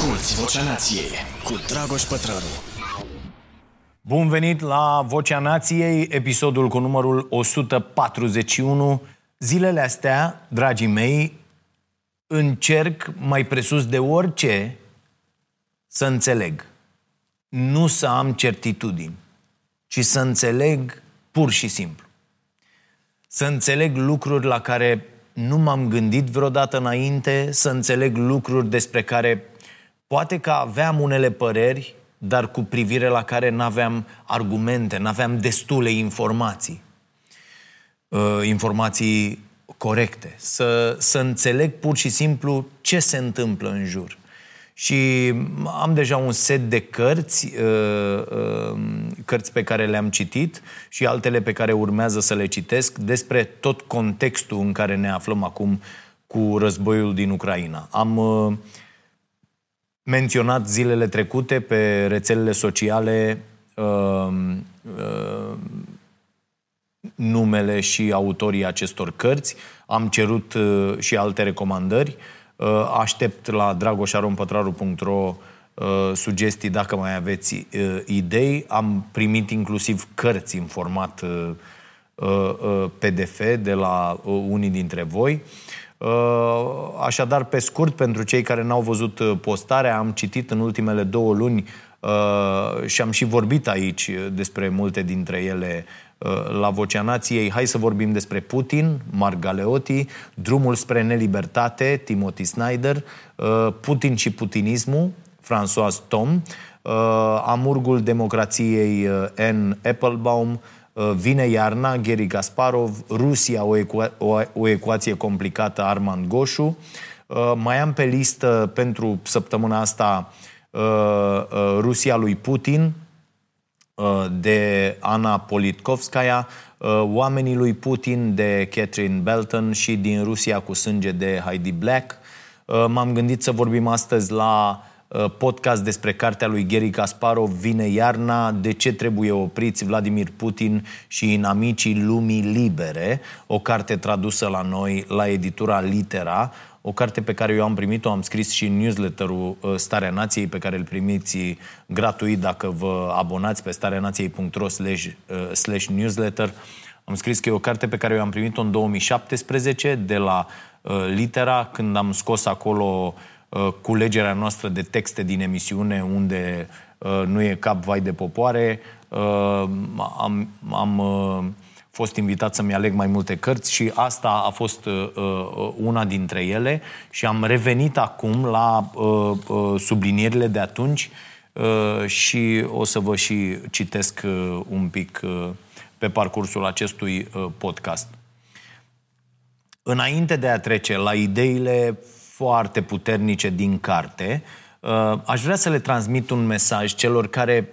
Asculți Vocea Nației cu Dragoș Pătrălu. Bun venit la Vocea Nației, episodul cu numărul 141. Zilele astea, dragii mei, încerc mai presus de orice să înțeleg. Nu să am certitudini, ci să înțeleg pur și simplu. Să înțeleg lucruri la care nu m-am gândit vreodată înainte, să înțeleg lucruri despre care poate că aveam unele păreri, dar cu privire la care nu aveam argumente, nu aveam destule informații. Uh, informații corecte. Să, să înțeleg pur și simplu ce se întâmplă în jur. Și am deja un set de cărți, uh, uh, cărți pe care le-am citit și altele pe care urmează să le citesc despre tot contextul în care ne aflăm acum cu războiul din Ucraina. Am uh, menționat zilele trecute pe rețelele sociale numele și autorii acestor cărți. Am cerut și alte recomandări. Uh, aștept la dragoșarompătraru.ro uh, sugestii dacă mai aveți uh, idei. Am primit inclusiv cărți în format PDF de la unii dintre voi. Așadar, pe scurt, pentru cei care n-au văzut postarea, am citit în ultimele două luni și am și vorbit aici despre multe dintre ele Uh, la Vocea Nației, hai să vorbim despre Putin, Mark Galeotti, Drumul spre nelibertate, Timothy Snyder, uh, Putin și putinismul, François Tom, uh, Amurgul democrației N. Applebaum, Vine iarna, Gary Gasparov, Rusia, o, ecu- o, o ecuație complicată, Armand Goșu. Mai am pe listă pentru săptămâna asta Rusia lui Putin, Uh, de Ana Politkovskaya, uh, Oamenii lui Putin de Catherine Belton și din Rusia cu sânge de Heidi Black. Uh, m-am gândit să vorbim astăzi la podcast despre cartea lui Gary Kasparov, Vine iarna, de ce trebuie opriți Vladimir Putin și inamicii lumii libere, o carte tradusă la noi la editura Litera, o carte pe care eu am primit-o, am scris și în newsletterul uh, Starea Nației, pe care îl primiți gratuit dacă vă abonați pe stareanației.ro slash, uh, slash newsletter. Am scris că e o carte pe care eu am primit-o în 2017 de la uh, Litera, când am scos acolo culegerea noastră de texte din emisiune unde nu e cap vai de popoare. Am, am fost invitat să-mi aleg mai multe cărți și asta a fost uh, uh, una dintre ele și am revenit acum la uh, uh, sublinierile de atunci uh, și o să vă și citesc uh, un pic uh, pe parcursul acestui uh, podcast. Înainte de a trece la ideile foarte puternice din carte, uh, aș vrea să le transmit un mesaj celor care,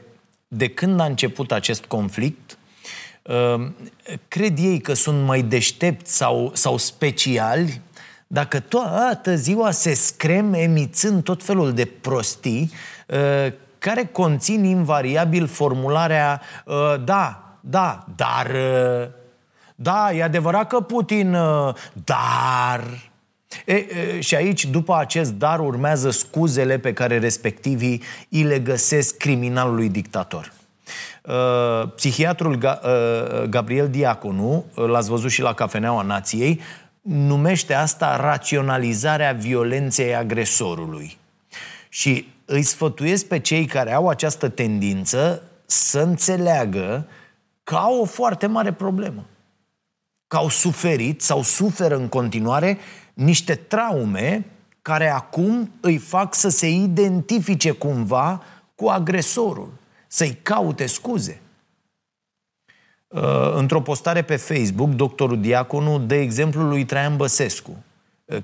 de când a început acest conflict, Ehm, cred ei că sunt mai deștepți sau, sau speciali dacă toată ziua se screm emițând tot felul de prostii ehm, care conțin invariabil formularea ehm, da, da, dar da, e adevărat că Putin dar E, e, și aici, după acest dar, urmează scuzele pe care respectivii îi le găsesc criminalului dictator. Uh, psihiatrul Ga- uh, Gabriel Diaconu, uh, l-ați văzut și la Cafeneaua Nației, numește asta raționalizarea violenței agresorului. Și îi sfătuiesc pe cei care au această tendință să înțeleagă că au o foarte mare problemă. Că au suferit sau suferă în continuare niște traume care acum îi fac să se identifice cumva cu agresorul să-i caute scuze. Uh, într-o postare pe Facebook, doctorul Diaconu dă exemplu lui Traian Băsescu, uh,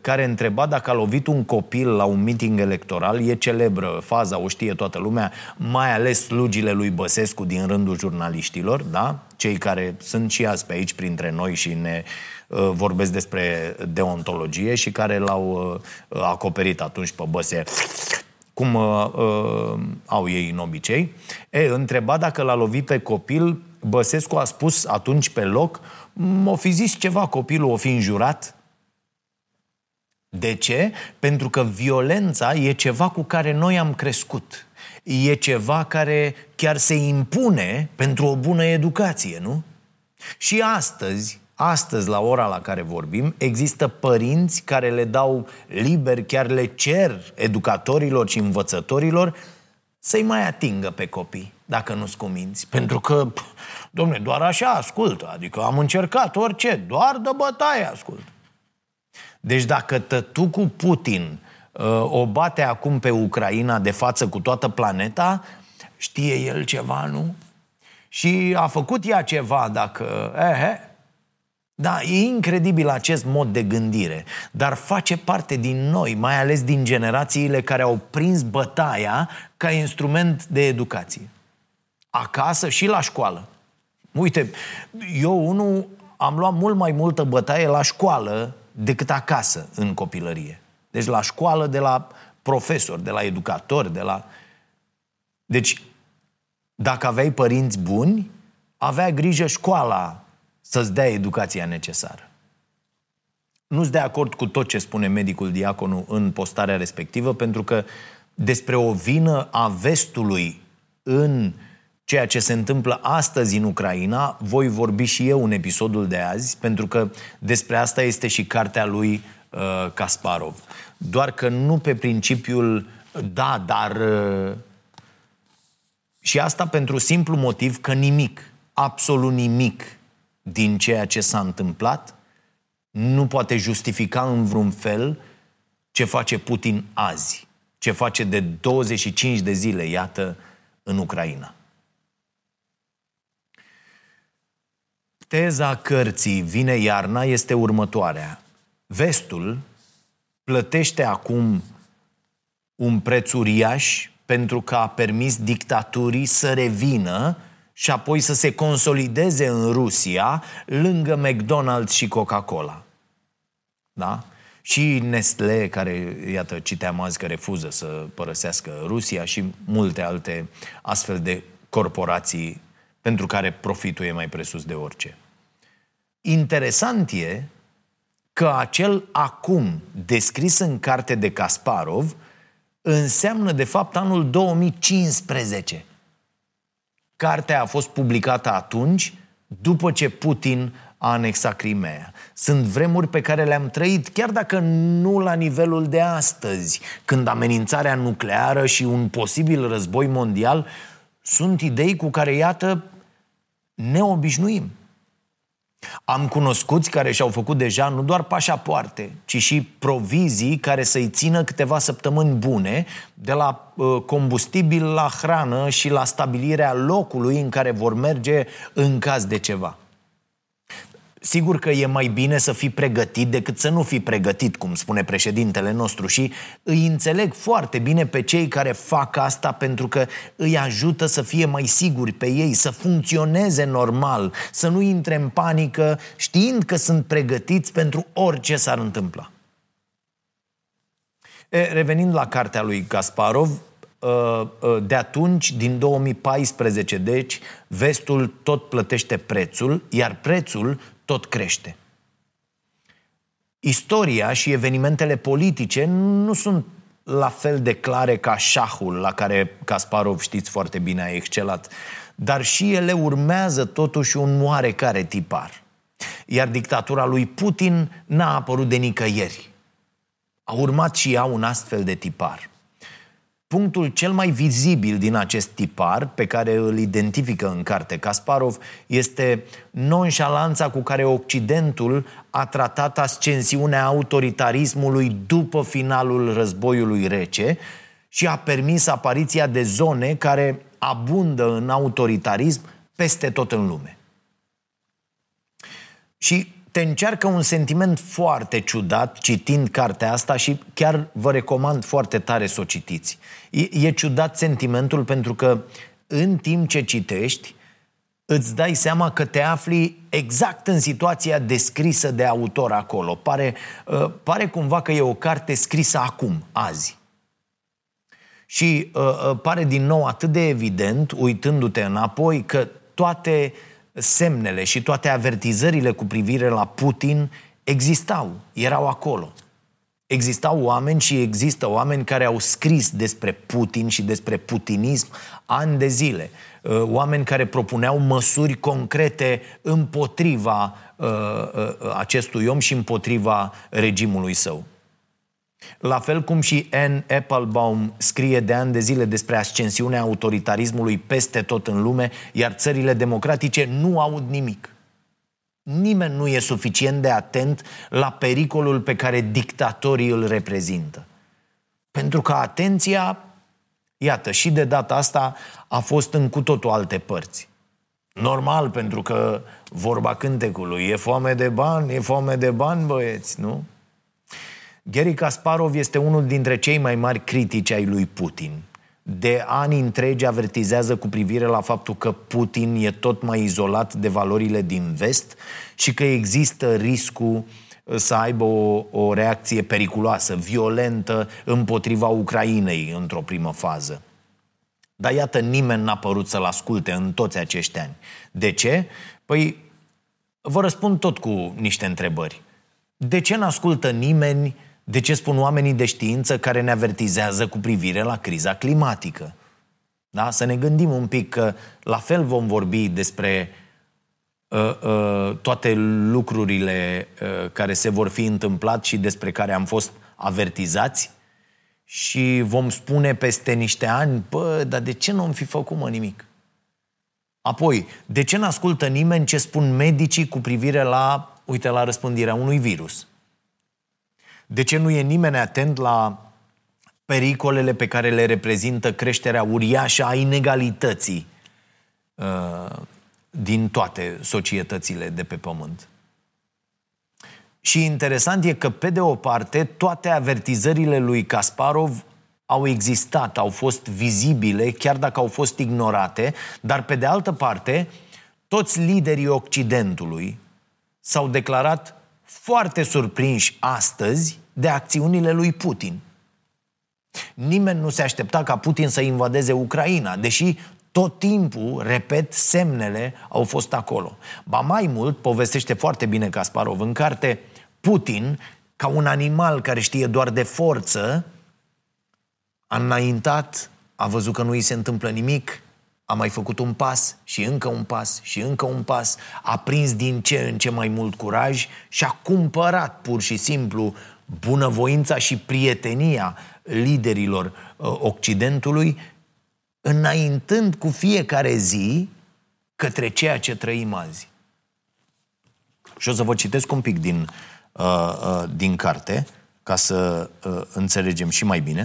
care întreba dacă a lovit un copil la un meeting electoral, e celebră faza, o știe toată lumea, mai ales slugile lui Băsescu din rândul jurnaliștilor, da? Cei care sunt și azi pe aici printre noi și ne uh, vorbesc despre deontologie și care l-au uh, acoperit atunci pe Băse cum uh, uh, au ei în obicei. E, întreba dacă l-a lovit pe copil, Băsescu a spus atunci pe loc, m-o fi zis ceva copilul, o fi înjurat. De ce? Pentru că violența e ceva cu care noi am crescut. E ceva care chiar se impune pentru o bună educație, nu? Și astăzi, astăzi, la ora la care vorbim, există părinți care le dau liber, chiar le cer educatorilor și învățătorilor să-i mai atingă pe copii, dacă nu-ți cuminți. Pentru că, domne, doar așa ascultă, adică am încercat orice, doar de bătaie ascultă. Deci dacă tătucul Putin uh, o bate acum pe Ucraina de față cu toată planeta, știe el ceva, nu? Și a făcut ea ceva dacă... Ehe, da, e incredibil acest mod de gândire, dar face parte din noi, mai ales din generațiile care au prins bătaia ca instrument de educație. Acasă și la școală. Uite, eu unul am luat mult mai multă bătaie la școală decât acasă în copilărie. Deci la școală, de la profesor, de la educator, de la... Deci, dacă aveai părinți buni, avea grijă școala să-ți dea educația necesară. Nu-s de acord cu tot ce spune medicul diaconu în postarea respectivă, pentru că despre o vină a vestului în ceea ce se întâmplă astăzi în Ucraina, voi vorbi și eu în episodul de azi, pentru că despre asta este și cartea lui uh, Kasparov. Doar că nu pe principiul, da, dar... Uh, și asta pentru simplu motiv că nimic, absolut nimic din ceea ce s-a întâmplat nu poate justifica în vreun fel ce face Putin azi, ce face de 25 de zile, iată, în Ucraina. Teza cărții Vine iarna este următoarea. Vestul plătește acum un preț uriaș pentru că a permis dictaturii să revină și apoi să se consolideze în Rusia lângă McDonald's și Coca-Cola. Da? Și Nestlé, care, iată, citeam azi că refuză să părăsească Rusia și multe alte astfel de corporații pentru care profitul e mai presus de orice. Interesant e că acel acum descris în carte de Kasparov înseamnă de fapt anul 2015. Cartea a fost publicată atunci, după ce Putin a anexat Crimea. Sunt vremuri pe care le-am trăit, chiar dacă nu la nivelul de astăzi, când amenințarea nucleară și un posibil război mondial sunt idei cu care, iată, ne obișnuim. Am cunoscuți care și-au făcut deja nu doar pașapoarte, ci și provizii care să-i țină câteva săptămâni bune, de la uh, combustibil la hrană și la stabilirea locului în care vor merge în caz de ceva. Sigur că e mai bine să fii pregătit decât să nu fii pregătit, cum spune președintele nostru și îi înțeleg foarte bine pe cei care fac asta pentru că îi ajută să fie mai siguri pe ei, să funcționeze normal, să nu intre în panică știind că sunt pregătiți pentru orice s-ar întâmpla. E, revenind la cartea lui Kasparov, ă, ă, de atunci, din 2014, deci, vestul tot plătește prețul, iar prețul tot crește. Istoria și evenimentele politice nu sunt la fel de clare ca șahul la care Kasparov, știți foarte bine, a excelat, dar și ele urmează totuși un oarecare tipar. Iar dictatura lui Putin n-a apărut de nicăieri. A urmat și ea un astfel de tipar. Punctul cel mai vizibil din acest tipar, pe care îl identifică în carte Kasparov, este nonșalanța cu care Occidentul a tratat ascensiunea autoritarismului după finalul războiului rece și a permis apariția de zone care abundă în autoritarism peste tot în lume. Și te încearcă un sentiment foarte ciudat citind cartea asta și chiar vă recomand foarte tare să o citiți. E, e ciudat sentimentul pentru că în timp ce citești, îți dai seama că te afli exact în situația descrisă de autor acolo. Pare, uh, pare cumva că e o carte scrisă acum, azi. Și uh, uh, pare din nou atât de evident, uitându-te înapoi, că toate uh, semnele și toate avertizările cu privire la Putin existau, erau acolo. Existau oameni și există oameni care au scris despre Putin și despre putinism ani de zile. Uh, oameni care propuneau măsuri concrete împotriva uh, uh, acestui om și împotriva regimului său. La fel cum și Anne Applebaum scrie de ani de zile despre ascensiunea autoritarismului peste tot în lume, iar țările democratice nu aud nimic. Nimeni nu e suficient de atent la pericolul pe care dictatorii îl reprezintă. Pentru că atenția, iată, și de data asta a fost în cu totul alte părți. Normal, pentru că vorba cântecului, e foame de bani, e foame de bani, băieți, nu? Gary Kasparov este unul dintre cei mai mari critici ai lui Putin. De ani întregi avertizează cu privire la faptul că Putin e tot mai izolat de valorile din vest și că există riscul să aibă o, o reacție periculoasă, violentă împotriva Ucrainei într-o primă fază. Dar iată, nimeni n-a părut să-l asculte în toți acești ani. De ce? Păi, vă răspund tot cu niște întrebări. De ce n-ascultă nimeni de ce spun oamenii de știință care ne avertizează cu privire la criza climatică? Da? Să ne gândim un pic că la fel vom vorbi despre uh, uh, toate lucrurile uh, care se vor fi întâmplat și despre care am fost avertizați și vom spune peste niște ani, bă, dar de ce nu am fi făcut mă nimic? Apoi, de ce n-ascultă nimeni ce spun medicii cu privire la, uite, la răspândirea unui virus? De ce nu e nimeni atent la pericolele pe care le reprezintă creșterea uriașă a inegalității uh, din toate societățile de pe pământ? Și interesant e că, pe de o parte, toate avertizările lui Kasparov au existat, au fost vizibile, chiar dacă au fost ignorate, dar, pe de altă parte, toți liderii Occidentului s-au declarat foarte surprinși astăzi de acțiunile lui Putin. Nimeni nu se aștepta ca Putin să invadeze Ucraina, deși tot timpul, repet, semnele au fost acolo. Ba mai mult, povestește foarte bine Kasparov în carte, Putin, ca un animal care știe doar de forță, a înaintat, a văzut că nu îi se întâmplă nimic, a mai făcut un pas și încă un pas și încă un pas, a prins din ce în ce mai mult curaj și a cumpărat pur și simplu bunăvoința și prietenia liderilor uh, Occidentului, înaintând cu fiecare zi către ceea ce trăim azi. Și o să vă citesc un pic din, uh, uh, din carte, ca să uh, înțelegem și mai bine.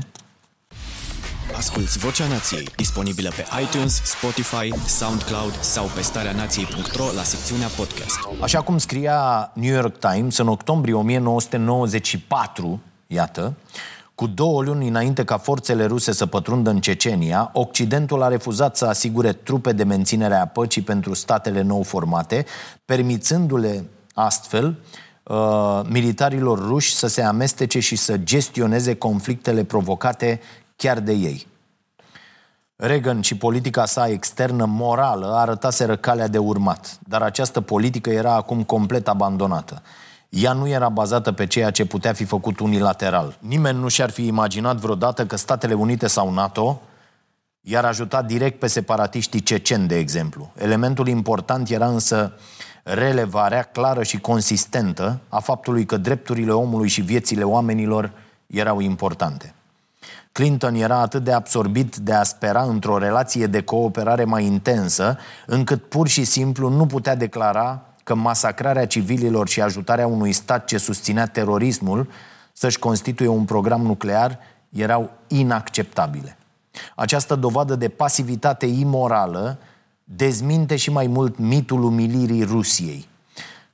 Asculți Vocea Nației, disponibilă pe iTunes, Spotify, SoundCloud sau pe starea nației.ro la secțiunea podcast. Așa cum scria New York Times în octombrie 1994, iată, cu două luni înainte ca forțele ruse să pătrundă în Cecenia, Occidentul a refuzat să asigure trupe de menținere a păcii pentru statele nou formate, permițându-le astfel uh, militarilor ruși să se amestece și să gestioneze conflictele provocate chiar de ei. Reagan și politica sa externă morală arătaseră calea de urmat, dar această politică era acum complet abandonată. Ea nu era bazată pe ceea ce putea fi făcut unilateral. Nimeni nu și-ar fi imaginat vreodată că Statele Unite sau NATO i-ar ajuta direct pe separatiștii ceceni, de exemplu. Elementul important era însă relevarea clară și consistentă a faptului că drepturile omului și viețile oamenilor erau importante. Clinton era atât de absorbit de a spera într-o relație de cooperare mai intensă, încât pur și simplu nu putea declara că masacrarea civililor și ajutarea unui stat ce susținea terorismul să-și constituie un program nuclear erau inacceptabile. Această dovadă de pasivitate imorală dezminte și mai mult mitul umilirii Rusiei.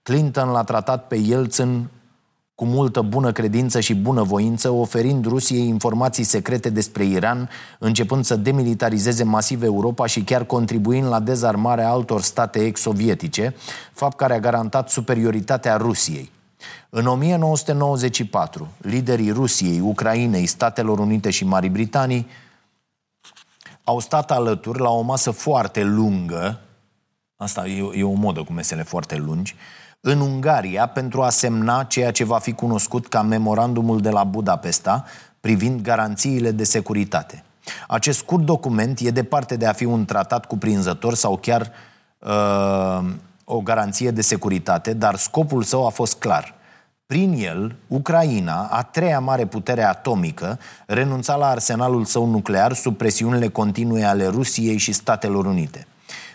Clinton l-a tratat pe Yeltsin cu multă bună credință și bunăvoință, oferind Rusiei informații secrete despre Iran, începând să demilitarizeze masiv Europa și chiar contribuind la dezarmarea altor state ex-sovietice, fapt care a garantat superioritatea Rusiei. În 1994, liderii Rusiei, Ucrainei, Statelor Unite și Marii Britanii au stat alături la o masă foarte lungă, asta e, e o modă cu mesele foarte lungi, în Ungaria pentru a semna ceea ce va fi cunoscut ca memorandumul de la Budapesta privind garanțiile de securitate. Acest scurt document e departe de a fi un tratat cuprinzător sau chiar uh, o garanție de securitate, dar scopul său a fost clar. Prin el, Ucraina, a treia mare putere atomică, renunța la arsenalul său nuclear sub presiunile continue ale Rusiei și Statelor Unite.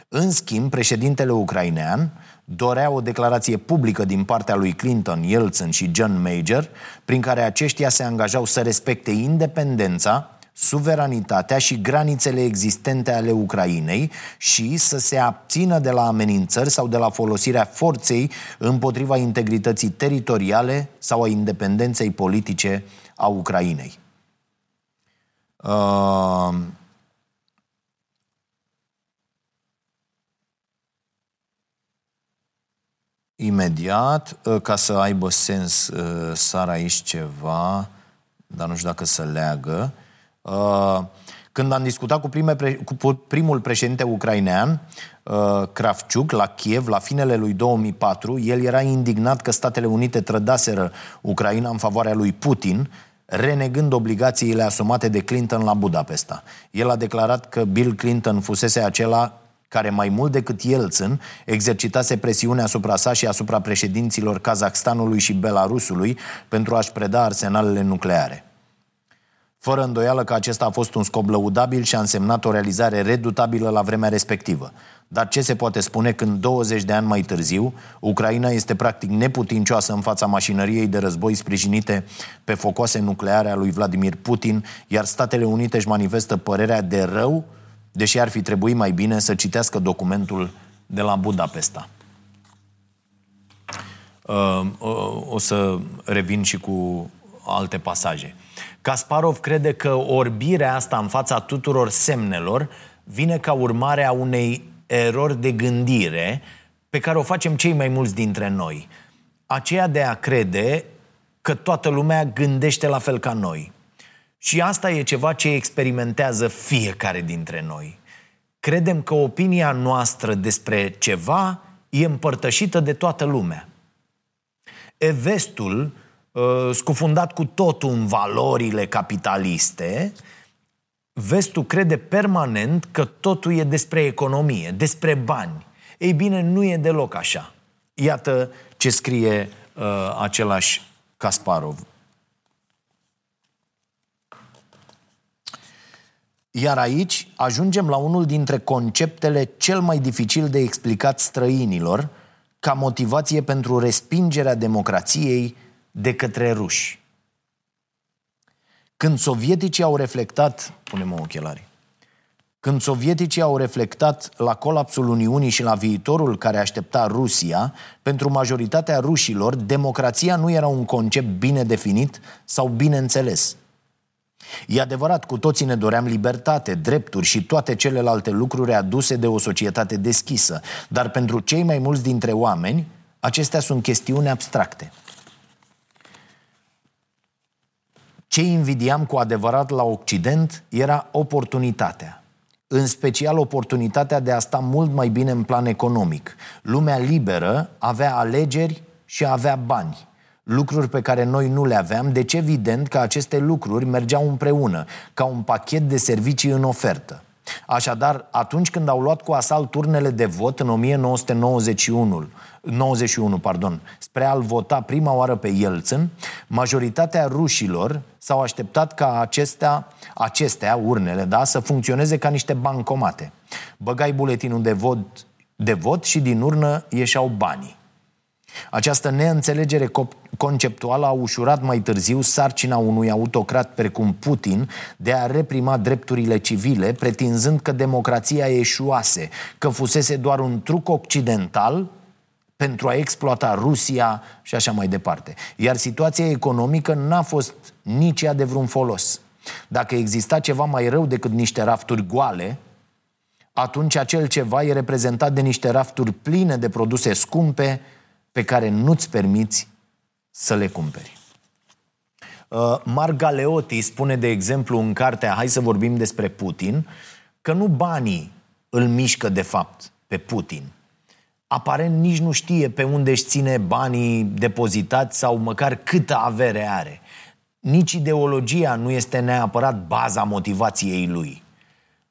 În schimb, președintele ucrainean dorea o declarație publică din partea lui Clinton, Yeltsin și John Major, prin care aceștia se angajau să respecte independența, suveranitatea și granițele existente ale Ucrainei și să se abțină de la amenințări sau de la folosirea forței împotriva integrității teritoriale sau a independenței politice a Ucrainei. Uh... Imediat, uh, ca să aibă sens, uh, sar aici ceva, dar nu știu dacă să leagă. Uh, Uh, când am discutat cu, prime, cu primul președinte ucrainean, uh, Kravchuk, la Kiev, la finele lui 2004, el era indignat că Statele Unite trădaseră Ucraina în favoarea lui Putin, renegând obligațiile asumate de Clinton la Budapesta. El a declarat că Bill Clinton fusese acela care mai mult decât Yeltsin exercitase presiune asupra sa și asupra președinților Kazakhstanului și Belarusului pentru a-și preda arsenalele nucleare. Fără îndoială că acesta a fost un scop lăudabil și a însemnat o realizare redutabilă la vremea respectivă. Dar ce se poate spune când 20 de ani mai târziu, Ucraina este practic neputincioasă în fața mașinăriei de război sprijinite pe focoase nucleare a lui Vladimir Putin, iar Statele Unite își manifestă părerea de rău, deși ar fi trebuit mai bine să citească documentul de la Budapesta. Uh, uh, o să revin și cu alte pasaje. Kasparov crede că orbirea asta în fața tuturor semnelor vine ca urmare a unei erori de gândire pe care o facem cei mai mulți dintre noi. Aceea de a crede că toată lumea gândește la fel ca noi. Și asta e ceva ce experimentează fiecare dintre noi. Credem că opinia noastră despre ceva e împărtășită de toată lumea. Evestul Uh, scufundat cu totul în valorile capitaliste, vestul crede permanent că totul e despre economie, despre bani. Ei bine, nu e deloc așa. Iată ce scrie uh, același Kasparov. Iar aici ajungem la unul dintre conceptele cel mai dificil de explicat străinilor ca motivație pentru respingerea democrației de către ruși. Când sovieticii au reflectat, punem ochelarii, când sovieticii au reflectat la colapsul Uniunii și la viitorul care aștepta Rusia, pentru majoritatea rușilor, democrația nu era un concept bine definit sau bine înțeles. E adevărat, cu toții ne doream libertate, drepturi și toate celelalte lucruri aduse de o societate deschisă, dar pentru cei mai mulți dintre oameni, acestea sunt chestiuni abstracte. Ce invidiam cu adevărat la Occident era oportunitatea. În special oportunitatea de a sta mult mai bine în plan economic. Lumea liberă avea alegeri și avea bani. Lucruri pe care noi nu le aveam, deci evident că aceste lucruri mergeau împreună, ca un pachet de servicii în ofertă. Așadar, atunci când au luat cu asalt turnele de vot în 1991, 91, pardon, spre a-l vota prima oară pe Yeltsin, majoritatea rușilor s-au așteptat ca acestea, acestea urnele, da, să funcționeze ca niște bancomate. Băgai buletinul de vot, de vot și din urnă ieșeau banii. Această neînțelegere conceptuală a ușurat mai târziu sarcina unui autocrat precum Putin de a reprima drepturile civile, pretinzând că democrația eșuase, că fusese doar un truc occidental pentru a exploata Rusia și așa mai departe. Iar situația economică n-a fost nici ea de vreun folos. Dacă exista ceva mai rău decât niște rafturi goale, atunci acel ceva e reprezentat de niște rafturi pline de produse scumpe pe care nu-ți permiți să le cumperi. Uh, Mark Galeotti spune, de exemplu, în cartea Hai să vorbim despre Putin, că nu banii îl mișcă de fapt pe Putin – aparent nici nu știe pe unde își ține banii depozitați sau măcar câtă avere are. Nici ideologia nu este neapărat baza motivației lui,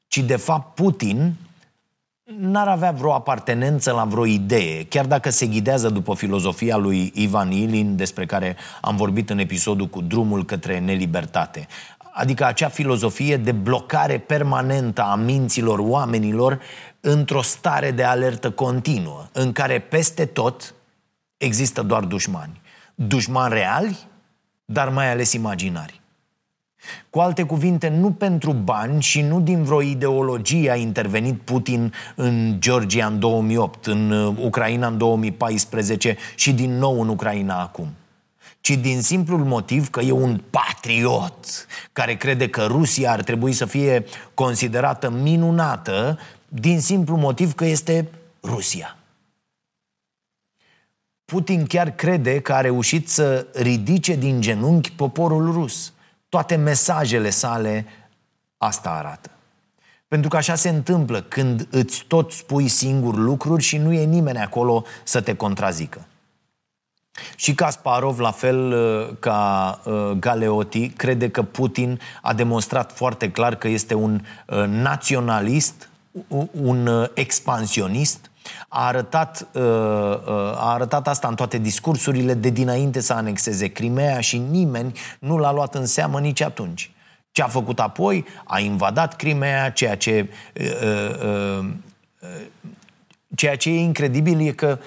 ci de fapt Putin n-ar avea vreo apartenență la vreo idee, chiar dacă se ghidează după filozofia lui Ivan Ilin, despre care am vorbit în episodul cu drumul către nelibertate. Adică acea filozofie de blocare permanentă a minților oamenilor într-o stare de alertă continuă, în care peste tot există doar dușmani. Dușmani reali, dar mai ales imaginari. Cu alte cuvinte, nu pentru bani și nu din vreo ideologie a intervenit Putin în Georgia în 2008, în uh, Ucraina în 2014 și din nou în Ucraina acum ci din simplul motiv că e un patriot care crede că Rusia ar trebui să fie considerată minunată din simplu motiv că este Rusia. Putin chiar crede că a reușit să ridice din genunchi poporul rus. Toate mesajele sale asta arată. Pentru că așa se întâmplă când îți tot spui singur lucruri și nu e nimeni acolo să te contrazică. Și Kasparov, la fel uh, ca uh, Galeotti, crede că Putin a demonstrat foarte clar că este un uh, naționalist, un expansionist, a arătat, a arătat asta în toate discursurile de dinainte să anexeze Crimea și nimeni nu l-a luat în seamă nici atunci. Ce a făcut apoi? A invadat Crimea, ceea ce ceea ce e incredibil e că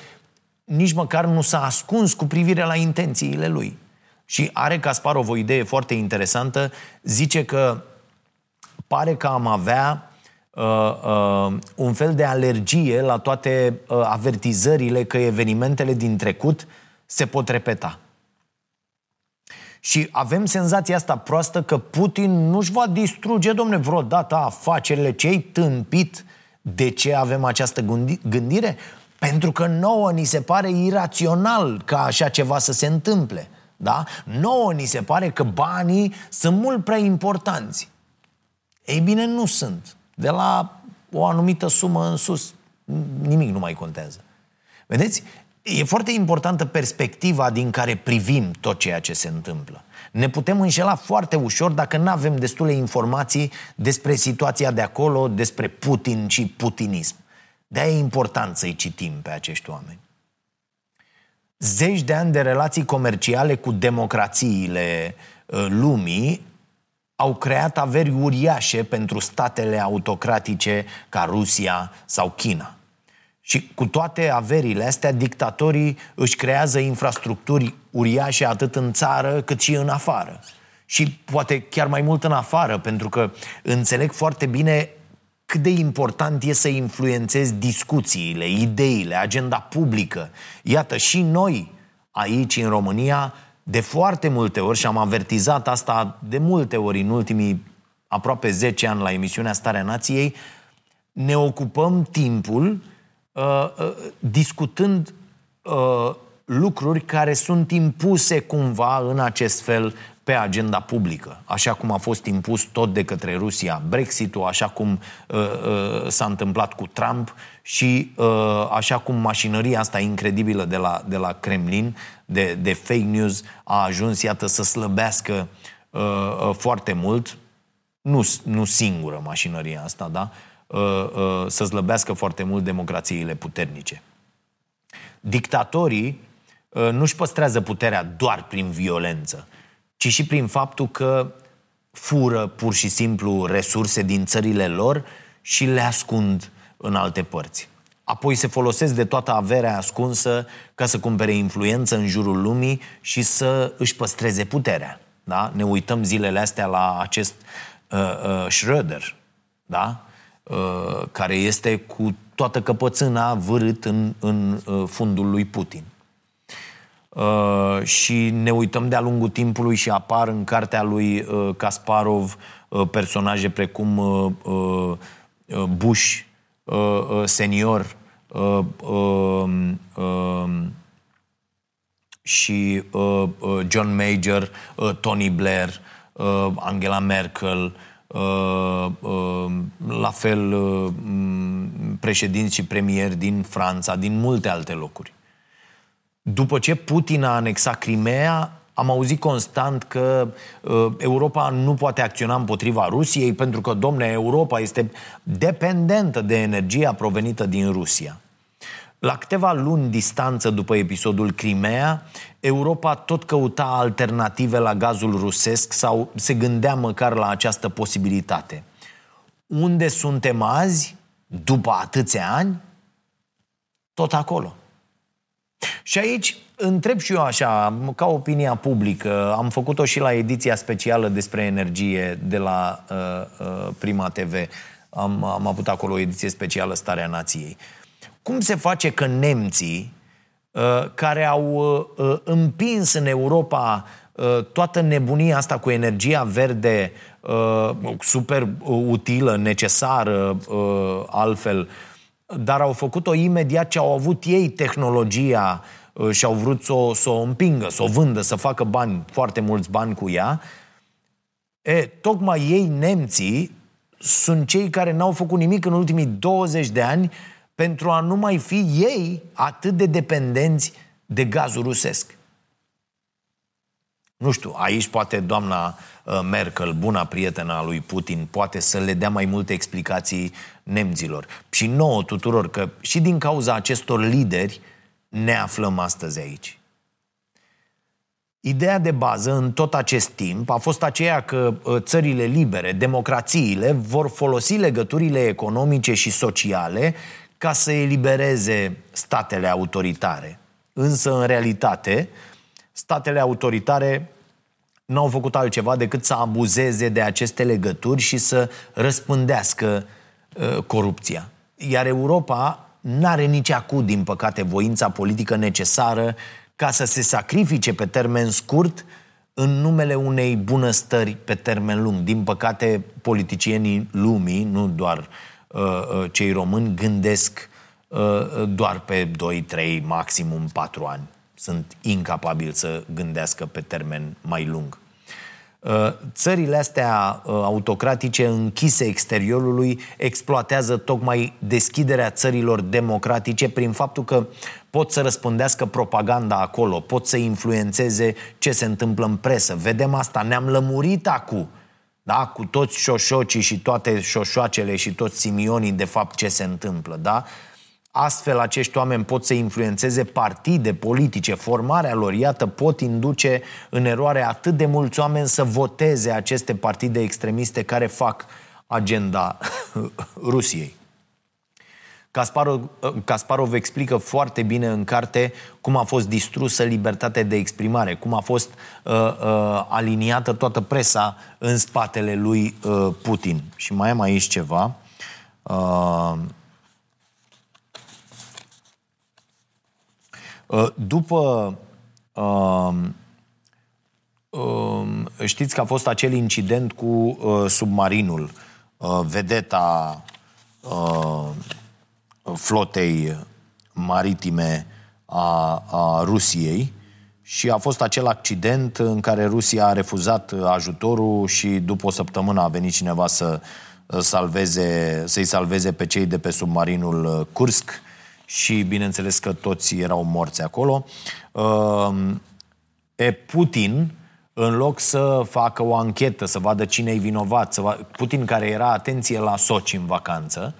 nici măcar nu s-a ascuns cu privire la intențiile lui. Și are Kasparov o idee foarte interesantă, zice că pare că am avea uh, uh, un fel de alergie la toate uh, avertizările că evenimentele din trecut se pot repeta. Și avem senzația asta proastă că Putin nu-și va distruge, domne, vreodată afacerile, ce-ai tâmpit, de ce avem această gândire? Pentru că nouă ni se pare irațional ca așa ceva să se întâmple. Da? Nouă ni se pare că banii sunt mult prea importanți. Ei bine, nu sunt. De la o anumită sumă în sus, nimic nu mai contează. Vedeți? E foarte importantă perspectiva din care privim tot ceea ce se întâmplă. Ne putem înșela foarte ușor dacă nu avem destule informații despre situația de acolo, despre Putin și putinism. De-aia e important să-i citim pe acești oameni. Zeci de ani de relații comerciale cu democrațiile ă, lumii au creat averi uriașe pentru statele autocratice ca Rusia sau China. Și cu toate averile astea, dictatorii își creează infrastructuri uriașe atât în țară cât și în afară. Și poate chiar mai mult în afară, pentru că înțeleg foarte bine cât de important e să influențezi discuțiile, ideile, agenda publică. Iată, și noi aici în România, de foarte multe ori, și am avertizat asta de multe ori în ultimii aproape 10 ani la emisiunea Starea Nației, ne ocupăm timpul uh, uh, discutând uh, lucruri care sunt impuse cumva în acest fel pe agenda publică, așa cum a fost impus tot de către Rusia Brexitul, așa cum uh, uh, s-a întâmplat cu Trump și uh, așa cum mașinăria asta incredibilă de la, de la Kremlin, de, de fake news, a ajuns, iată, să slăbească uh, uh, foarte mult, nu, nu singură mașinăria asta, da? Uh, uh, să slăbească foarte mult democrațiile puternice. Dictatorii uh, nu-și păstrează puterea doar prin violență ci și prin faptul că fură pur și simplu resurse din țările lor și le ascund în alte părți. Apoi se folosesc de toată averea ascunsă ca să cumpere influență în jurul lumii și să își păstreze puterea. Da? Ne uităm zilele astea la acest uh, uh, Schröder, da? uh, care este cu toată căpățâna vârât în, în uh, fundul lui Putin. Uh, și ne uităm de-a lungul timpului și apar în cartea lui uh, Kasparov uh, personaje precum uh, uh, uh Bush uh, uh, senior uh, uh, uh, și uh, uh, John Major, uh, Tony Blair, uh, Angela Merkel, Uh, uh, la fel uh, președinți și premieri din Franța, din multe alte locuri. După ce Putin a anexat Crimea, am auzit constant că uh, Europa nu poate acționa împotriva Rusiei pentru că, domne, Europa este dependentă de energia provenită din Rusia. La câteva luni distanță după episodul Crimea, Europa tot căuta alternative la gazul rusesc sau se gândea măcar la această posibilitate. Unde suntem azi, după atâția ani? Tot acolo. Și aici întreb și eu așa, ca opinia publică, am făcut-o și la ediția specială despre energie de la uh, uh, Prima TV. Am, am avut acolo o ediție specială Starea Nației. Cum se face că nemții, uh, care au uh, uh împins în Europa uh, toată nebunia asta cu energia verde, uh, super utilă, necesară, uh, altfel, dar au făcut-o imediat ce au avut ei tehnologia uh, Uh, și au vrut să o, să o împingă, să o vândă, să facă bani, foarte mulți bani cu ea, e, tocmai ei, nemții, sunt cei care n-au făcut nimic în ultimii 20 de ani pentru a nu mai fi ei atât de dependenți de gazul rusesc. Nu știu, aici poate doamna uh, Merkel, buna prietenă a lui Putin, poate să le dea mai multe explicații nemților. Și nouă tuturor, că și din cauza acestor lideri ne aflăm astăzi aici. Ideea de bază în tot acest timp a fost aceea că ă, țările libere, democrațiile, vor folosi legăturile economice și sociale ca să elibereze statele autoritare. Însă, în realitate, statele autoritare n-au făcut altceva decât să abuzeze de aceste legături și să răspândească uh, corupția. Iar Europa n-are nici acum, din păcate, voința politică necesară ca să se sacrifice pe termen scurt în numele unei bunăstări pe termen lung. Din păcate, politicienii lumii, nu doar uh, uh cei români, gândesc uh, uh doar pe 2, 3, maximum 4 ani. Sunt incapabili să gândească pe termen mai lung. Uh, țările astea uh, autocratice închise exteriorului exploatează tocmai deschiderea țărilor democratice prin faptul că pot să răspândească propaganda acolo, pot să influențeze ce se întâmplă în presă. Vedem asta, ne-am lămurit acum, da? cu toți șoșocii și toate șoșoacele și toți simionii de fapt ce se întâmplă. Da? Astfel, acești oameni pot să influențeze partide politice, formarea lor, iată, pot induce în eroare atât de mulți oameni să voteze aceste partide extremiste care fac agenda Rusiei. Kasparov, Kasparov explică foarte bine în carte cum a fost distrusă libertatea de exprimare, cum a fost uh, uh, aliniată toată presa în spatele lui uh, Putin. Și mai am aici ceva. Uh, după um, um, știți că a fost acel incident cu uh, submarinul, uh, vedeta flotei maritime a, a Rusiei și a fost acel accident în care Rusia a refuzat ajutorul și după o săptămână a venit cineva să salveze, să-i salveze pe cei de pe submarinul Kursk și bineînțeles că toți erau morți acolo. Ehm, e Putin, în loc să facă o anchetă, să vadă cine e vinovat, să va... Putin care era, atenție, la Soci în vacanță,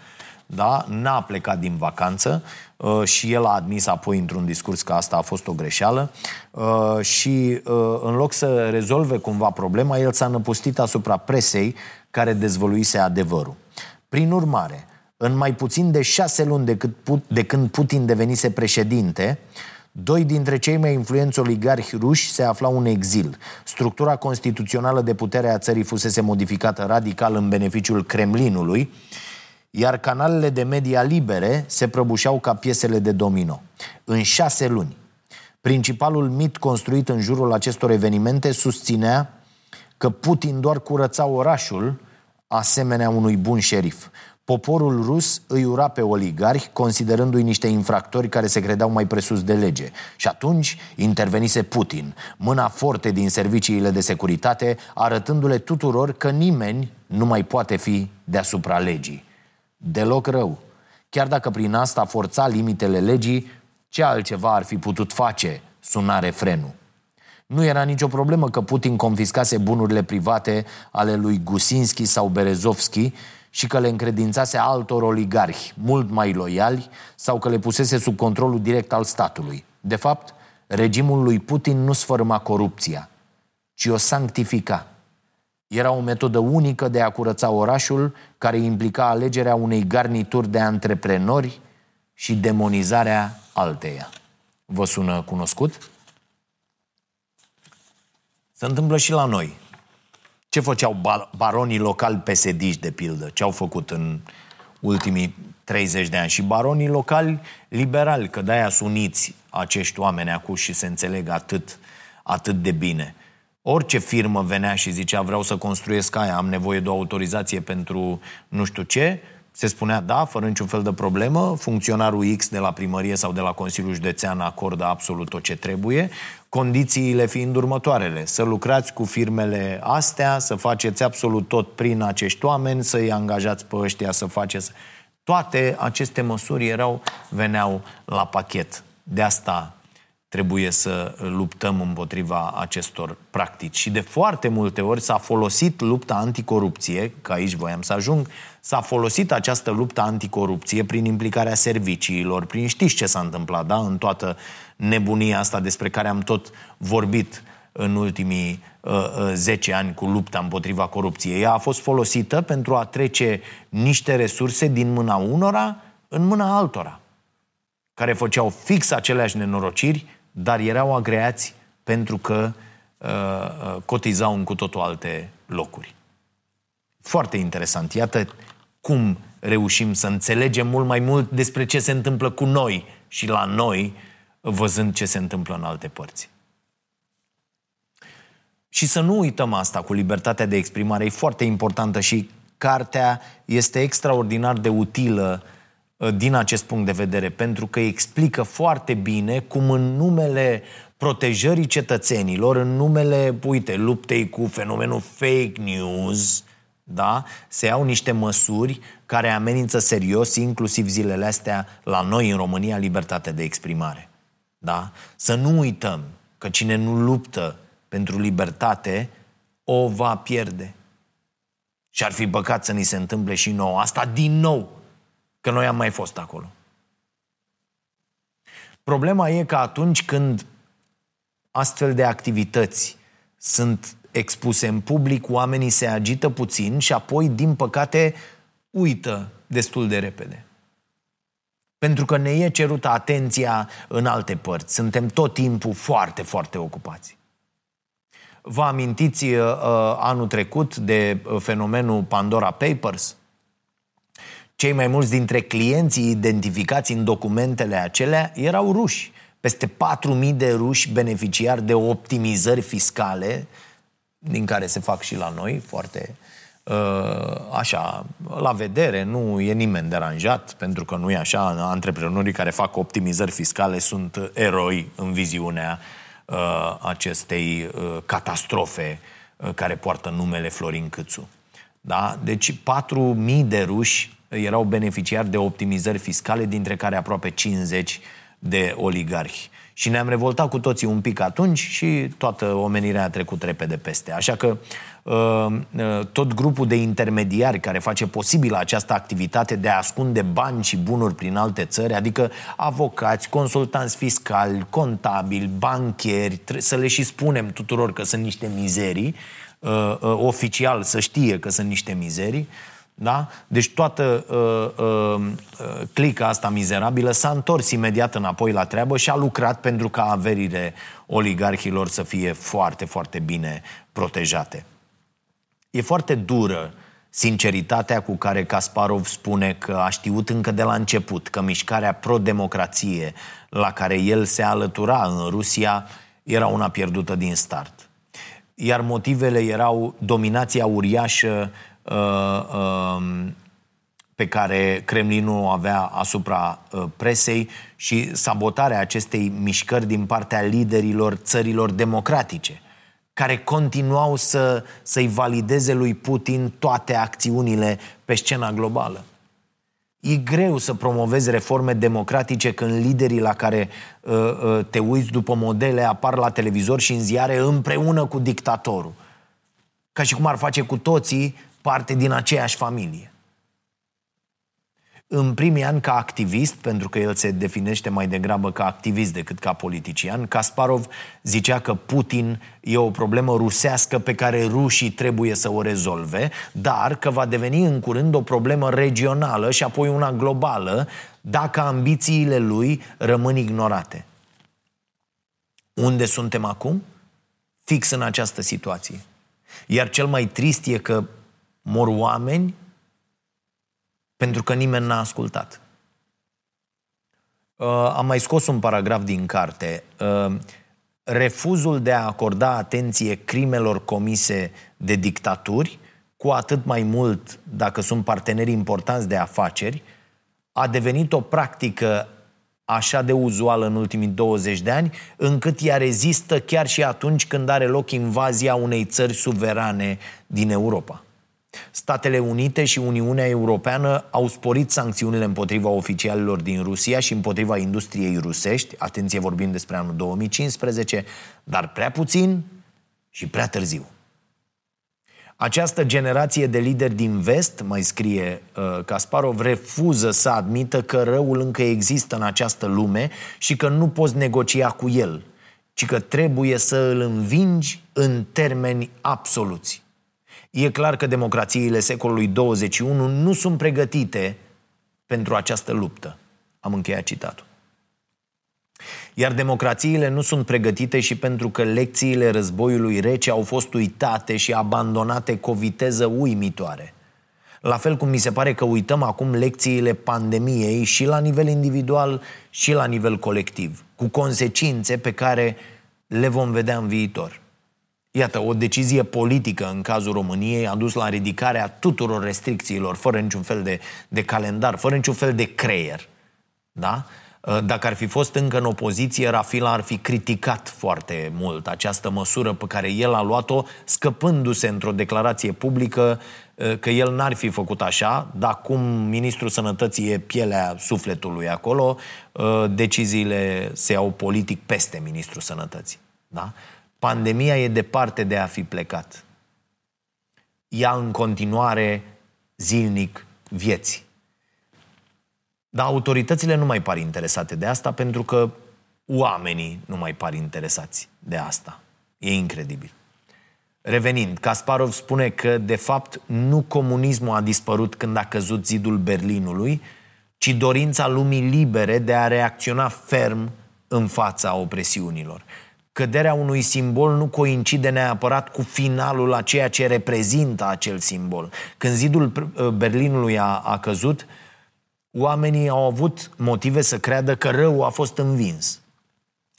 da? n-a plecat din vacanță uh, și el a admis apoi într-un discurs că asta a fost o greșeală uh, și uh, în loc să rezolve cumva problema, el s-a năpustit asupra presei care dezvăluise adevărul. Prin urmare, în mai puțin de șase luni de, cât, de când Putin devenise președinte, Doi dintre cei mai influenți oligarhi ruși se aflau în exil. Structura constituțională de putere a țării fusese modificată radical în beneficiul Kremlinului, iar canalele de media libere se prăbușeau ca piesele de domino. În șase luni, principalul mit construit în jurul acestor evenimente susținea că Putin doar curăța orașul asemenea unui bun șerif. Poporul rus îi ura pe oligarhi, considerându-i niște infractori care se credeau mai presus de lege. Și atunci intervenise Putin, mâna forte din serviciile de securitate, arătându-le tuturor că nimeni nu mai poate fi deasupra legii. Deloc rău. Chiar dacă prin asta forța limitele legii, ce altceva ar fi putut face, suna refrenul. Nu era nicio problemă că Putin confiscase bunurile private ale lui Gusinski sau Berezovski și că le încredințase altor oligarhi mult mai loiali sau că le pusese sub controlul direct al statului. De fapt, regimul lui Putin nu sfărâma corupția, ci o sanctifica. Era o metodă unică de a curăța orașul care implica alegerea unei garnituri de antreprenori și demonizarea alteia. Vă sună cunoscut? Se întâmplă și la noi. Ce făceau baronii locali psd de pildă? Ce au făcut în ultimii 30 de ani? Și baronii locali liberali, că de-aia sunt uniți acești oameni acum și se înțeleg atât, atât de bine. Orice firmă venea și zicea vreau să construiesc aia, am nevoie de o autorizație pentru nu știu ce, se spunea da, fără niciun fel de problemă, funcționarul X de la primărie sau de la Consiliul Județean acordă absolut tot ce trebuie, condițiile fiind următoarele. Să lucrați cu firmele astea, să faceți absolut tot prin acești oameni, să-i angajați pe ăștia să faceți... Toate aceste măsuri erau, veneau la pachet. De asta trebuie să luptăm împotriva acestor practici. Și de foarte multe ori s-a folosit lupta anticorupție, că aici voiam să ajung, s-a folosit această luptă anticorupție prin implicarea serviciilor, prin știți ce s-a întâmplat, da? În toată nebunia asta despre care am tot vorbit în ultimii uh, uh, 10 ani cu lupta împotriva corupției. Ea a fost folosită pentru a trece niște resurse din mâna unora în mâna altora, care făceau fix aceleași nenorociri, dar erau agreați pentru că uh, uh, cotizau în cu totul alte locuri. Foarte interesant. Iată cum reușim să înțelegem mult mai mult despre ce se întâmplă cu noi și la noi, văzând ce se întâmplă în alte părți. Și să nu uităm asta cu libertatea de exprimare, e foarte importantă și cartea este extraordinar de utilă uh, din acest punct de vedere, pentru că explică foarte bine cum în numele protejării cetățenilor, în numele, uite, luptei cu fenomenul fake news, da? se iau niște măsuri care amenință serios, inclusiv zilele astea, la noi în România, libertatea de exprimare. Da? Să nu uităm că cine nu luptă pentru libertate o va pierde. Și ar fi păcat să ni se întâmple și nouă. Asta din nou, că noi am mai fost acolo. Problema e că atunci când astfel de activități sunt expuse în public, oamenii se agită puțin și apoi, din păcate, uită destul de repede. Pentru că ne e cerută atenția în alte părți. Suntem tot timpul foarte, foarte ocupați. Vă amintiți uh, anul trecut de uh, fenomenul Pandora Papers? Cei mai mulți dintre clienții identificați în documentele acelea erau ruși. Peste 4.000 de ruși beneficiari de optimizări fiscale din care se fac și la noi, foarte uh, așa, la vedere, nu e nimeni deranjat, pentru că nu e așa, antreprenorii care fac optimizări fiscale sunt eroi în viziunea uh, acestei uh, catastrofe care poartă numele Florin Câțu. Da? Deci 4.000 de ruși erau beneficiari de optimizări fiscale, dintre care aproape 50 de oligarhi. Și ne-am revoltat cu toții un pic atunci și toată omenirea a trecut repede peste. Așa că uh, uh, tot grupul de intermediari care face posibilă această activitate de a ascunde bani și bunuri prin alte țări, adică avocați, consultanți fiscali, contabili, bancheri, să le și spunem tuturor că sunt niște mizerii, uh, oficial să știe că sunt niște mizerii, da? Deci toată uh, uh, uh, clica asta mizerabilă s-a întors imediat înapoi la treabă și a lucrat pentru ca averile oligarhilor să fie foarte, foarte bine protejate. E foarte dură sinceritatea cu care Kasparov spune că a știut încă de la început că mișcarea pro-democrație la care el se alătura în Rusia era una pierdută din start. Iar motivele erau dominația uriașă Uh, um, pe care Kremlinul o avea asupra uh, presei și sabotarea acestei mișcări din partea liderilor țărilor democratice, care continuau să, să-i valideze lui Putin toate acțiunile pe scena globală. E greu să promovezi reforme democratice când liderii la care uh, uh, te uiți după modele apar la televizor și în ziare împreună cu dictatorul. Ca și cum ar face cu toții parte din aceeași familie în primii ani ca activist, pentru că el se definește mai degrabă ca activist decât ca politician, Kasparov zicea că Putin e o problemă rusească pe care rușii trebuie să o rezolve, dar că va deveni în curând o problemă regională și apoi una globală dacă ambițiile lui rămân ignorate. Unde suntem acum? Fix în această situație. Iar cel mai trist e că mor oameni pentru că nimeni n-a ascultat. Uh, am mai scos un paragraf din carte. Uh, refuzul de a acorda atenție crimelor comise de dictaturi, cu atât mai mult dacă sunt parteneri importanți de afaceri, a devenit o practică așa de uzuală în ultimii 20 de ani, încât ea rezistă chiar și atunci când are loc invazia unei țări suverane din Europa. Statele Unite și Uniunea Europeană au sporit sancțiunile împotriva oficialilor din Rusia și împotriva industriei rusești, atenție vorbim despre anul 2015, dar prea puțin și prea târziu. Această generație de lideri din vest, mai scrie uh, Kasparov, refuză să admită că răul încă există în această lume și că nu poți negocia cu el, ci că trebuie să îl învingi în termeni absoluți. E clar că democrațiile secolului 21 nu sunt pregătite pentru această luptă. Am încheiat citatul. Iar democrațiile nu sunt pregătite și pentru că lecțiile războiului rece au fost uitate și abandonate cu o viteză uimitoare. La fel cum mi se pare că uităm acum lecțiile pandemiei și la nivel individual și la nivel colectiv, cu consecințe pe care le vom vedea în viitor. Iată, o decizie politică în cazul României a dus la ridicarea tuturor restricțiilor, fără niciun fel de, de calendar, fără niciun fel de creier. Da? Ă, dacă ar fi fost încă în opoziție, Rafila ar fi criticat foarte mult această măsură pe care el a luat-o, scăpându-se într-o declarație publică ă, că el n-ar fi făcut așa, dar cum ministrul sănătății e pielea sufletului acolo, ă, deciziile se iau politic peste ministrul sănătății. Da? Pandemia e departe de a fi plecat. Ea în continuare zilnic vieții. Dar autoritățile nu mai par interesate de asta pentru că oamenii nu mai par interesați de asta. E incredibil. Revenind, Kasparov spune că, de fapt, nu comunismul a dispărut când a căzut zidul Berlinului, ci dorința lumii libere de a reacționa ferm în fața opresiunilor căderea unui simbol nu coincide neapărat cu finalul a ceea ce reprezintă acel simbol. Când zidul uh, Berlinului a, a căzut, oamenii au avut motive să creadă că răul a fost învins.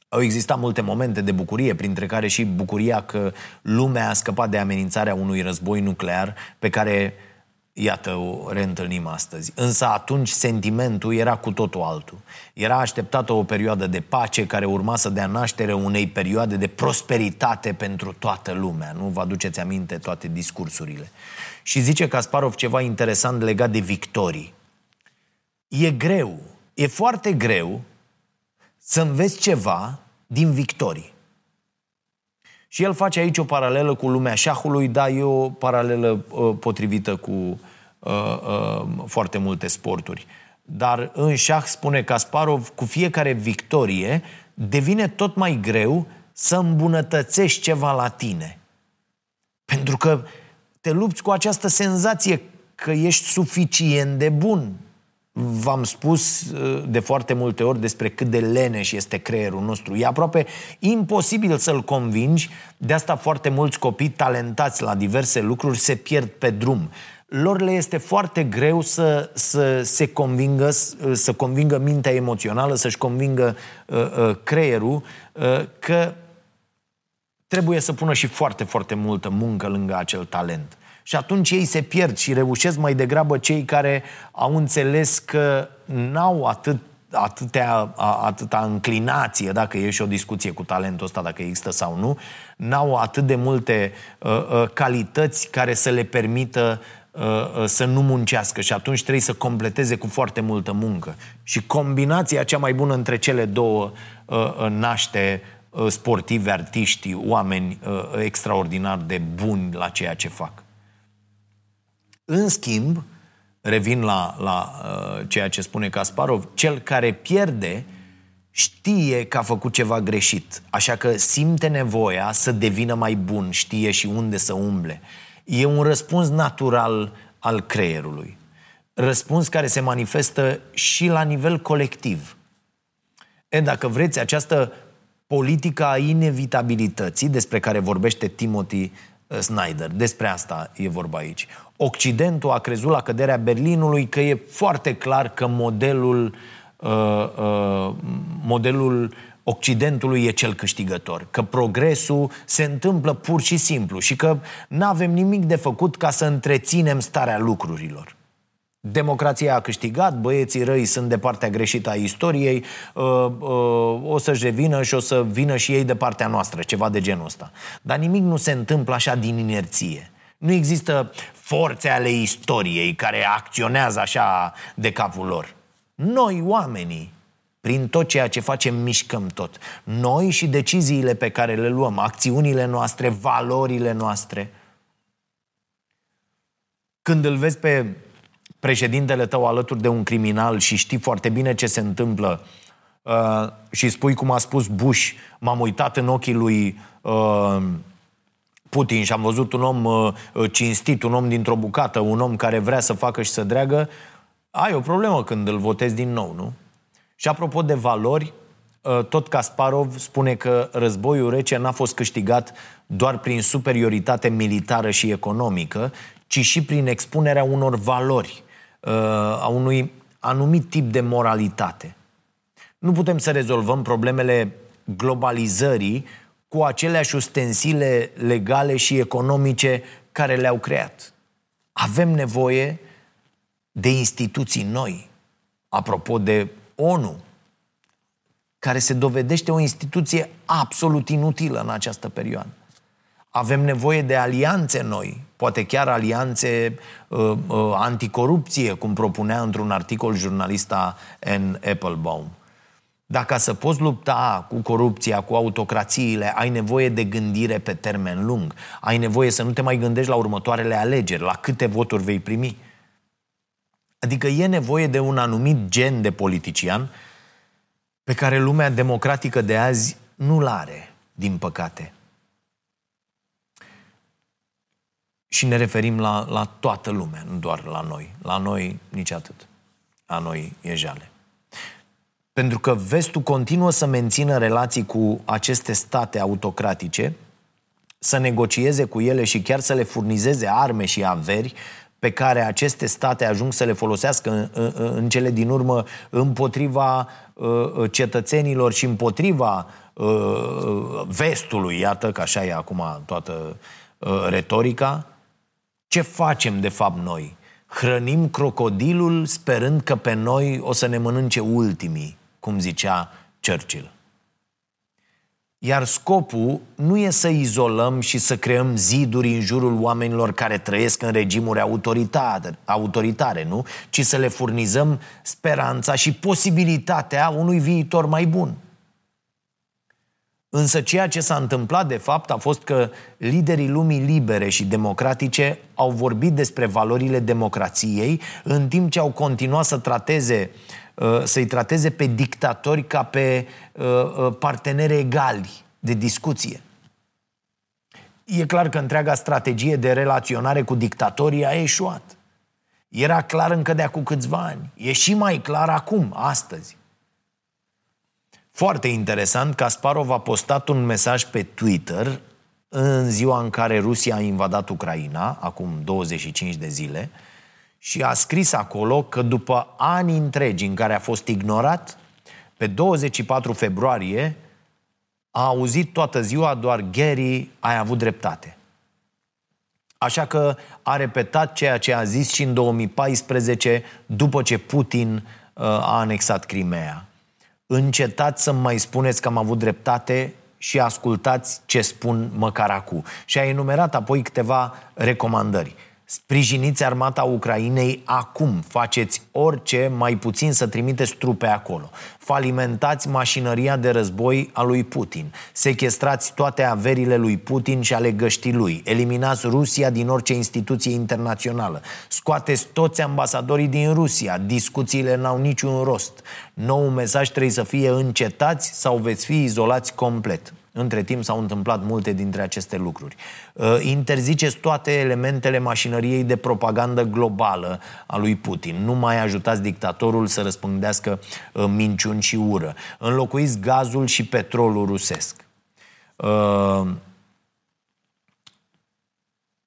Au existat multe momente de bucurie, printre care și bucuria că lumea a scăpat de amenințarea unui război nuclear pe care Iată, o reîntâlnim astăzi. Însă atunci sentimentul era cu totul altul. Era așteptată o perioadă de pace care urma să dea naștere unei perioade de prosperitate pentru toată lumea. Nu vă aduceți aminte toate discursurile. Și zice Kasparov ceva interesant legat de victorii. E greu, e foarte greu să înveți ceva din victorii. Și el face aici o paralelă cu lumea șahului, dar e o paralelă uh, potrivită cu uh, uh, foarte multe sporturi. Dar în șah, spune Kasparov, cu fiecare victorie devine tot mai greu să îmbunătățești ceva la tine. Pentru că te lupți cu această senzație că ești suficient de bun, V-am spus uh, de foarte multe ori despre cât de leneș este creierul nostru. E aproape imposibil să-l convingi, de asta foarte mulți copii talentați la diverse lucruri se pierd pe drum. Lor le este foarte greu să, să se convingă, să convingă mintea emoțională, să-și convingă uh, uh, creierul uh, că trebuie să pună și foarte, foarte multă muncă lângă acel talent. Și atunci ei se pierd și reușesc mai degrabă cei care au înțeles că n-au atât atâtea, atâta înclinație, dacă e și o discuție cu talentul ăsta, dacă există sau nu, n-au atât de multe uh, uh, calități care să le permită uh, să nu muncească și atunci trebuie să completeze cu foarte multă muncă. Și combinația cea mai bună între cele două naște sportivi, artiști, oameni extraordinar de buni la ceea ce fac. În schimb, revin la, la uh, ceea ce spune Kasparov, cel care pierde știe că a făcut ceva greșit, așa că simte nevoia să devină mai bun, știe și unde să umble. E un răspuns natural al creierului. Răspuns care se manifestă și la nivel colectiv. E, dacă vreți, această politică a inevitabilității despre care vorbește Timothy uh, Snyder, despre asta e vorba aici. Occidentul a crezut la căderea Berlinului că e foarte clar că modelul, uh, uh, modelul Occidentului e cel câștigător, că progresul se întâmplă pur și simplu și că nu avem nimic de făcut ca să întreținem starea lucrurilor. Democrația a câștigat, băieții răi sunt de partea greșită a istoriei, uh, uh, o să-și revină și o să vină și ei de partea noastră, ceva de genul ăsta. Dar nimic nu se întâmplă așa din inerție. Nu există forțe ale istoriei care acționează așa de capul lor. Noi, oamenii, prin tot ceea ce facem, mișcăm tot. Noi și deciziile pe care le luăm, acțiunile noastre, valorile noastre. Când îl vezi pe președintele tău alături de un criminal și știi foarte bine ce se întâmplă uh, și spui cum a spus Bush, m-am uitat în ochii lui uh, Putin și am văzut un om uh, uh, cinstit, un om dintr-o bucată, un om care vrea să facă și să dreagă, ai o problemă când îl votezi din nou, nu? Și apropo de valori, uh, tot Kasparov spune că războiul rece n-a fost câștigat doar prin superioritate militară și economică, ci și prin expunerea unor valori, a unui anumit tip de moralitate. Nu putem să rezolvăm problemele globalizării cu aceleași ustensile legale și economice care le-au creat. Avem nevoie de instituții noi. Apropo de ONU, care se dovedește o instituție absolut inutilă în această perioadă. Avem nevoie de alianțe noi, poate chiar alianțe uh, uh, anticorupție, cum propunea într-un articol jurnalista N. Applebaum. Dacă să poți lupta cu corupția, cu autocrațiile, ai nevoie de gândire pe termen lung. Ai nevoie să nu te mai gândești la următoarele alegeri, la câte voturi vei primi. Adică e nevoie de un anumit gen de politician pe care lumea democratică de azi nu-l are, din păcate. Și ne referim la, la toată lumea, nu doar la noi. La noi nici atât. La noi e jale. Pentru că vestul continuă să mențină relații cu aceste state autocratice, să negocieze cu ele și chiar să le furnizeze arme și averi pe care aceste state ajung să le folosească în, în, în cele din urmă împotriva uh, cetățenilor și împotriva uh, vestului, iată că așa e acum toată uh, retorica. Ce facem de fapt noi? Hrănim crocodilul sperând că pe noi o să ne mănânce ultimii cum zicea Churchill. Iar scopul nu e să izolăm și să creăm ziduri în jurul oamenilor care trăiesc în regimuri autoritare, autoritare, nu? Ci să le furnizăm speranța și posibilitatea unui viitor mai bun. Însă ceea ce s-a întâmplat de fapt a fost că liderii lumii libere și democratice au vorbit despre valorile democrației în timp ce au continuat să trateze uh, Uh, să-i trateze pe dictatori ca pe uh, uh, parteneri egali de discuție. E clar că întreaga strategie de relaționare cu dictatorii a eșuat. Era clar încă de acum câțiva ani. E și mai clar acum, astăzi. Foarte interesant, Kasparov a postat un mesaj pe Twitter în ziua în care Rusia a invadat Ucraina, acum 25 de zile, și a scris acolo că după ani întregi în care a fost ignorat, pe 24 februarie a auzit toată ziua doar Gary, ai avut dreptate. Așa că a repetat ceea ce a zis și în 2014, după ce Putin uh, a anexat Crimea. Încetați să mai spuneți că am avut dreptate și ascultați ce spun măcar acum. Și a enumerat apoi câteva recomandări Sprijiniți armata Ucrainei acum, faceți orice, mai puțin să trimiteți trupe acolo. Falimentați mașinăria de război a lui Putin. Sechestrați toate averile lui Putin și ale găștii lui. Eliminați Rusia din orice instituție internațională. Scoateți toți ambasadorii din Rusia. Discuțiile n-au niciun rost. Nou mesaj trebuie să fie încetați sau veți fi izolați complet. Între timp s-au întâmplat multe dintre aceste lucruri. Uh, interziceți toate elementele mașinăriei de propagandă globală a lui Putin. Nu mai ajutați dictatorul să răspândească uh, minciuni și ură. Înlocuiți gazul și petrolul rusesc. Uh,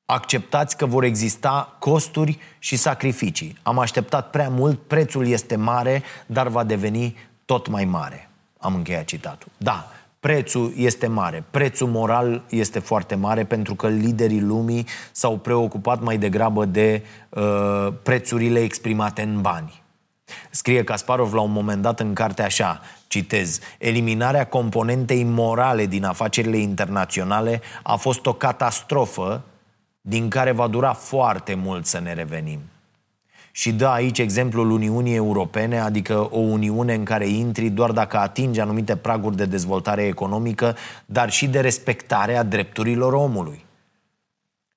acceptați că vor exista costuri și sacrificii. Am așteptat prea mult, prețul este mare, dar va deveni tot mai mare. Am încheiat citatul. Da, prețul este mare. Prețul moral este foarte mare pentru că liderii lumii s-au preocupat mai degrabă de uh, prețurile exprimate în bani. Scrie Kasparov la un moment dat în carte așa, citez, eliminarea componentei morale din afacerile internaționale a fost o catastrofă din care va dura foarte mult să ne revenim și dă aici exemplul Uniunii Europene, adică o Uniune în care intri doar dacă atingi anumite praguri de dezvoltare economică, dar și de respectare a drepturilor omului.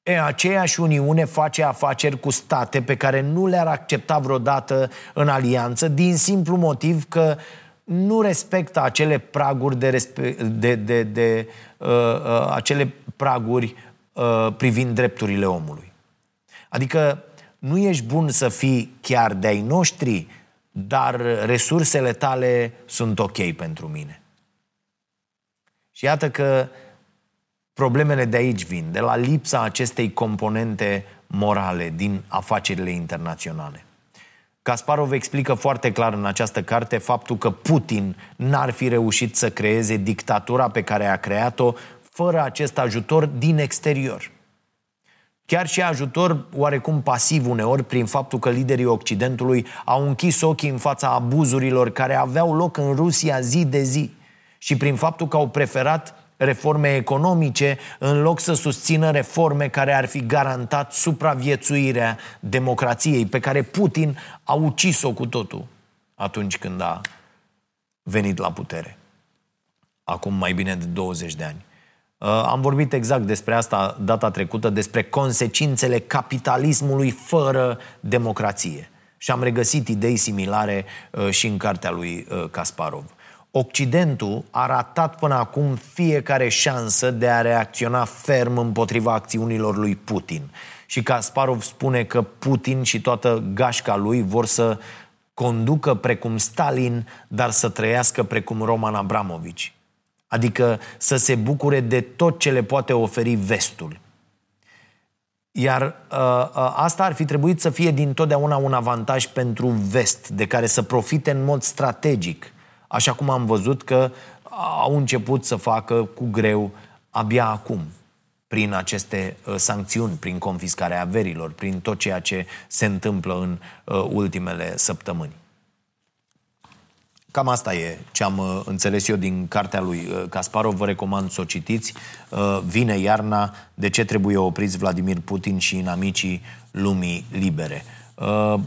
E, aceeași Uniune face afaceri cu state pe care nu le-ar accepta vreodată în alianță, din simplu motiv că nu respectă acele praguri de, respe- de, de, de uh, uh, acele praguri uh, privind drepturile omului. Adică nu ești bun să fii chiar de-ai noștri, dar resursele tale sunt ok pentru mine. Și iată că problemele de aici vin, de la lipsa acestei componente morale din afacerile internaționale. Kasparov explică foarte clar în această carte faptul că Putin n-ar fi reușit să creeze dictatura pe care a creat-o fără acest ajutor din exterior. Chiar și ajutor oarecum pasiv uneori prin faptul că liderii Occidentului au închis ochii în fața abuzurilor care aveau loc în Rusia zi de zi și prin faptul că au preferat reforme economice în loc să susțină reforme care ar fi garantat supraviețuirea democrației pe care Putin a ucis-o cu totul atunci când a venit la putere. Acum mai bine de 20 de ani. Uh, am vorbit exact despre asta data trecută, despre consecințele capitalismului fără democrație. Și am regăsit idei similare uh, și în cartea lui uh, Kasparov. Occidentul a ratat până acum fiecare șansă de a reacționa ferm împotriva acțiunilor lui Putin. Și Kasparov spune că Putin și toată gașca lui vor să conducă precum Stalin, dar să trăiască precum Roman Abramovici. Adică să se bucure de tot ce le poate oferi vestul. Iar uh, uh, asta ar fi trebuit să fie din totdeauna un avantaj pentru vest, de care să profite în mod strategic, așa cum am văzut că au început să facă cu greu abia acum, prin aceste uh, sancțiuni, prin confiscarea averilor, prin tot ceea ce se întâmplă în uh, ultimele săptămâni. Cam asta e ce am uh, înțeles eu din cartea lui uh, Kasparov. Vă recomand să o citiți. Uh, vine iarna. De ce trebuie opriți Vladimir Putin și inamicii lumii libere?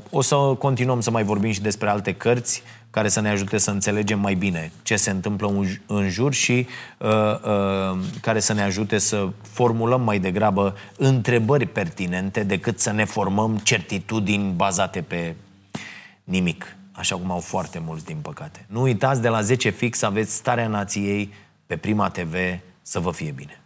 O să continuăm să mai vorbim și despre alte cărți care să ne ajute să înțelegem mai bine ce se întâmplă în jur și uh, uh, care să ne ajute să formulăm mai degrabă întrebări pertinente decât să ne formăm certitudini bazate pe nimic așa cum au foarte mulți, din păcate. Nu uitați, de la 10 fix aveți Starea Nației pe Prima TV. Să vă fie bine!